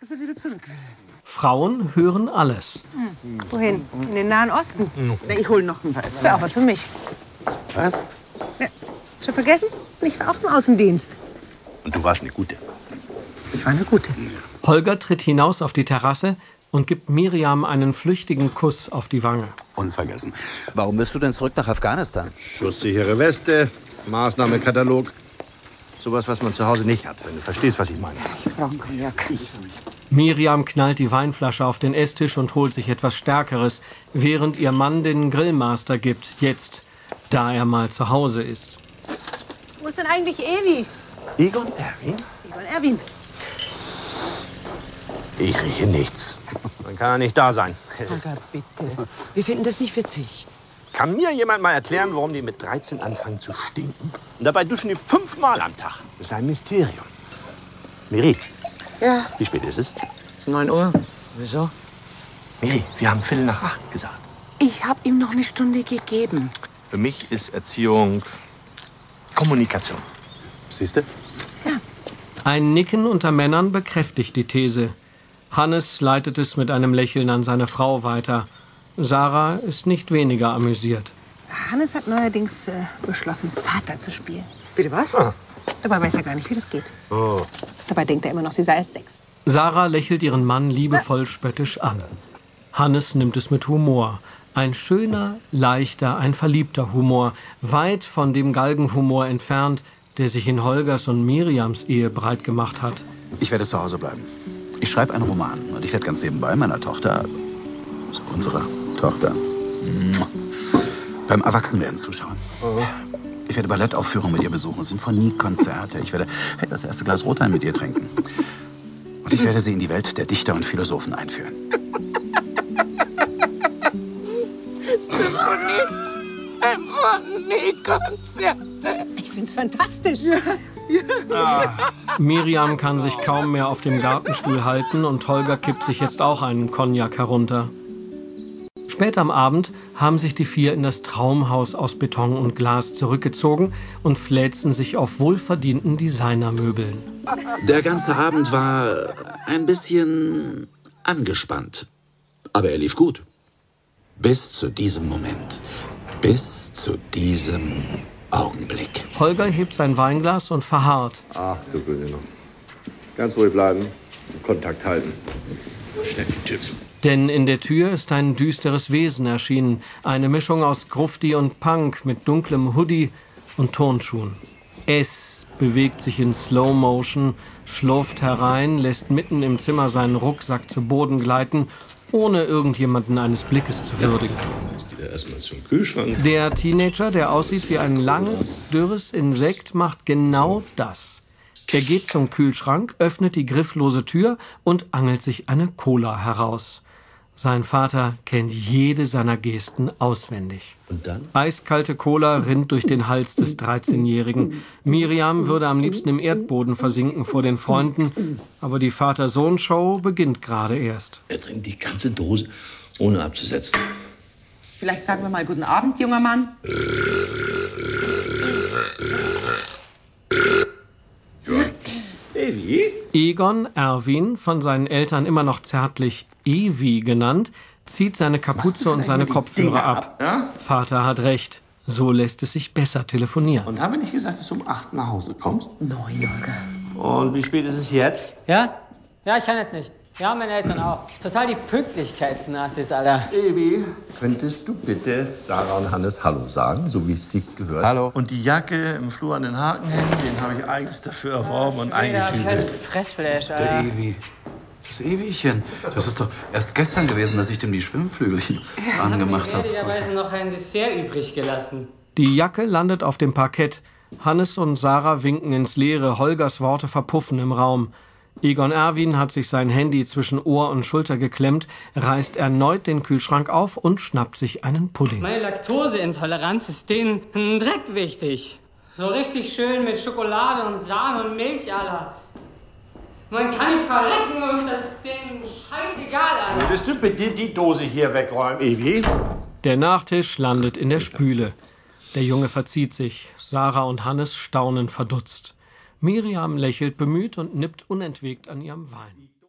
dass er wieder zurück will. Frauen hören alles. Wohin? In den Nahen Osten? Na, ich hol noch ein Das Weiß. wäre auch was für mich. Was? Ja. Schon vergessen? Ich war auch im Außendienst. Und du warst eine gute. Ich war eine gute. Holger tritt hinaus auf die Terrasse und gibt Miriam einen flüchtigen Kuss auf die Wange. Unvergessen. Warum bist du denn zurück nach Afghanistan? Schusssichere Weste, Maßnahmekatalog. Sowas, was man zu Hause nicht hat, wenn du verstehst, was ich meine. Ich brauche einen Cognac. Miriam knallt die Weinflasche auf den Esstisch und holt sich etwas Stärkeres, während ihr Mann den Grillmaster gibt, jetzt, da er mal zu Hause ist. Wo ist denn eigentlich Evi? Egon Erwin? Egon Erwin. Ich rieche nichts. Dann kann er nicht da sein. Holger, bitte. Wir finden das nicht witzig. Kann mir jemand mal erklären, warum die mit 13 anfangen zu stinken? Und dabei duschen die fünfmal am Tag. Das ist ein Mysterium. Miri, Ja, wie spät ist es? es ist 9 Uhr. Wieso? Miri, wir haben Viertel nach acht gesagt. Ich habe ihm noch eine Stunde gegeben. Für mich ist Erziehung Kommunikation. Siehst du? Ein Nicken unter Männern bekräftigt die These. Hannes leitet es mit einem Lächeln an seine Frau weiter. Sarah ist nicht weniger amüsiert. Hannes hat neuerdings äh, beschlossen, Vater zu spielen. Bitte was? Dabei weiß er gar nicht, wie das geht. Oh. Dabei denkt er immer noch, sie sei erst sechs. Sarah lächelt ihren Mann liebevoll spöttisch an. Hannes nimmt es mit Humor. Ein schöner, leichter, ein verliebter Humor, weit von dem Galgenhumor entfernt, der sich in Holgers und Miriams Ehe breit gemacht hat. Ich werde zu Hause bleiben. Ich schreibe einen Roman und ich werde ganz nebenbei meiner Tochter, also unserer Tochter, beim Erwachsenwerden zuschauen. Ich werde Ballettaufführungen mit ihr besuchen, Sinfoniekonzerte. Ich werde das erste Glas Rotwein mit ihr trinken. Und ich werde sie in die Welt der Dichter und Philosophen einführen. Ich find's fantastisch. Miriam kann sich kaum mehr auf dem Gartenstuhl halten und Holger kippt sich jetzt auch einen Cognac herunter. Spät am Abend haben sich die vier in das Traumhaus aus Beton und Glas zurückgezogen und fläzen sich auf wohlverdienten Designermöbeln. Der ganze Abend war ein bisschen angespannt. Aber er lief gut. Bis zu diesem Moment. Bis zu diesem Augenblick. Holger hebt sein Weinglas und verharrt. Ach du Güte. Ganz ruhig bleiben. Kontakt halten. Schnell die Tür zu. Denn in der Tür ist ein düsteres Wesen erschienen. Eine Mischung aus Grufti und Punk mit dunklem Hoodie und Turnschuhen. Es bewegt sich in Slow Motion, schlurft herein, lässt mitten im Zimmer seinen Rucksack zu Boden gleiten, ohne irgendjemanden eines Blickes zu würdigen. Er. Der Teenager, der aussieht wie ein langes, dürres Insekt, macht genau das. Er geht zum Kühlschrank, öffnet die grifflose Tür und angelt sich eine Cola heraus. Sein Vater kennt jede seiner Gesten auswendig. Und dann? Eiskalte Cola rinnt durch den Hals des 13-Jährigen. Miriam würde am liebsten im Erdboden versinken vor den Freunden, aber die Vater-Sohn-Show beginnt gerade erst. Er trinkt die ganze Dose, ohne abzusetzen. Vielleicht sagen wir mal guten Abend, junger Mann. Evi? Egon Erwin, von seinen Eltern immer noch zärtlich Evi genannt, zieht seine Kapuze und seine Kopfhörer ab. Ja? Vater hat recht. So lässt es sich besser telefonieren. Und haben wir nicht gesagt, dass du um 8 nach Hause kommst? Neun, Holger. Und wie spät ist es jetzt? Ja? Ja, ich kann jetzt nicht. Ja, meine Eltern auch. Total die Pünktlichkeitsnazis, Alter. Evi, könntest du bitte Sarah und Hannes Hallo sagen, so wie es sich gehört? Hallo. Und die Jacke im Flur an den Haken hängen, den habe ich eigens dafür erworben und eingetütet. Fressflash, Alter. Ewi. Das Ewigchen. Das ist doch erst gestern gewesen, dass ich dem die Schwimmflügelchen angemacht habe. Gnädigerweise noch ein Dessert übrig gelassen. Die Jacke landet auf dem Parkett. Hannes und Sarah winken ins Leere. Holgers Worte verpuffen im Raum. Egon Erwin hat sich sein Handy zwischen Ohr und Schulter geklemmt, reißt erneut den Kühlschrank auf und schnappt sich einen Pudding. Meine Laktoseintoleranz ist denen ein Dreck wichtig. So richtig schön mit Schokolade und Sahne und Milch, Alter. Man kann nicht verrecken und das ist denen scheißegal, Alter. Würdest du bitte die Dose hier wegräumen, Evi? Der Nachtisch landet in der Spüle. Der Junge verzieht sich. Sarah und Hannes staunen verdutzt. Miriam lächelt bemüht und nippt unentwegt an ihrem Wein.